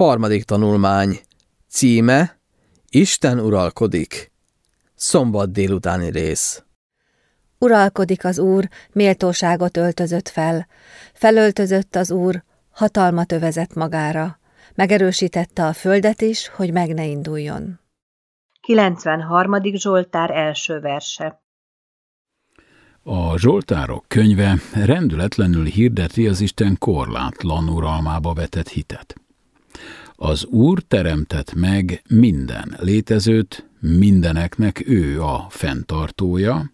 Harmadik tanulmány. Címe Isten uralkodik. Szombat délutáni rész. Uralkodik az Úr, méltóságot öltözött fel. Felöltözött az Úr, hatalmat övezett magára. Megerősítette a földet is, hogy meg ne induljon. 93. Zsoltár első verse A Zsoltárok könyve rendületlenül hirdeti az Isten korlátlan uralmába vetett hitet. Az Úr teremtett meg minden létezőt, mindeneknek ő a fenntartója,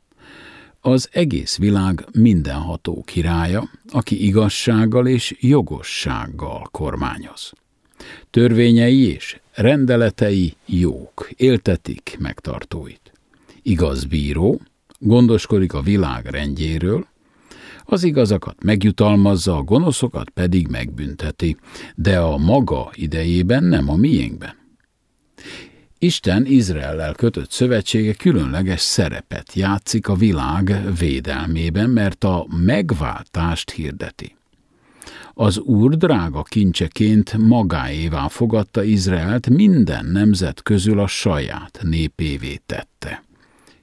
az egész világ mindenható királya, aki igazsággal és jogossággal kormányoz. Törvényei és rendeletei jók, éltetik megtartóit. Igaz bíró, gondoskodik a világ rendjéről, az igazakat megjutalmazza, a gonoszokat pedig megbünteti, de a maga idejében nem a miénkben. Isten Izraellel kötött szövetsége különleges szerepet játszik a világ védelmében, mert a megváltást hirdeti. Az Úr drága kincseként magáévá fogadta Izraelt, minden nemzet közül a saját népévé tette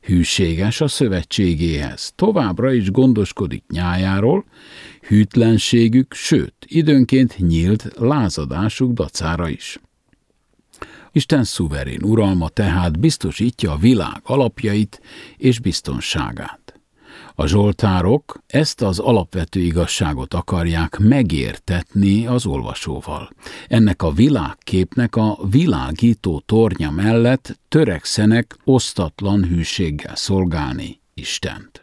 hűséges a szövetségéhez, továbbra is gondoskodik nyájáról, hűtlenségük, sőt, időnként nyílt lázadásuk dacára is. Isten szuverén uralma tehát biztosítja a világ alapjait és biztonságát. A zsoltárok ezt az alapvető igazságot akarják megértetni az olvasóval. Ennek a világképnek a világító tornya mellett törekszenek osztatlan hűséggel szolgálni Istent.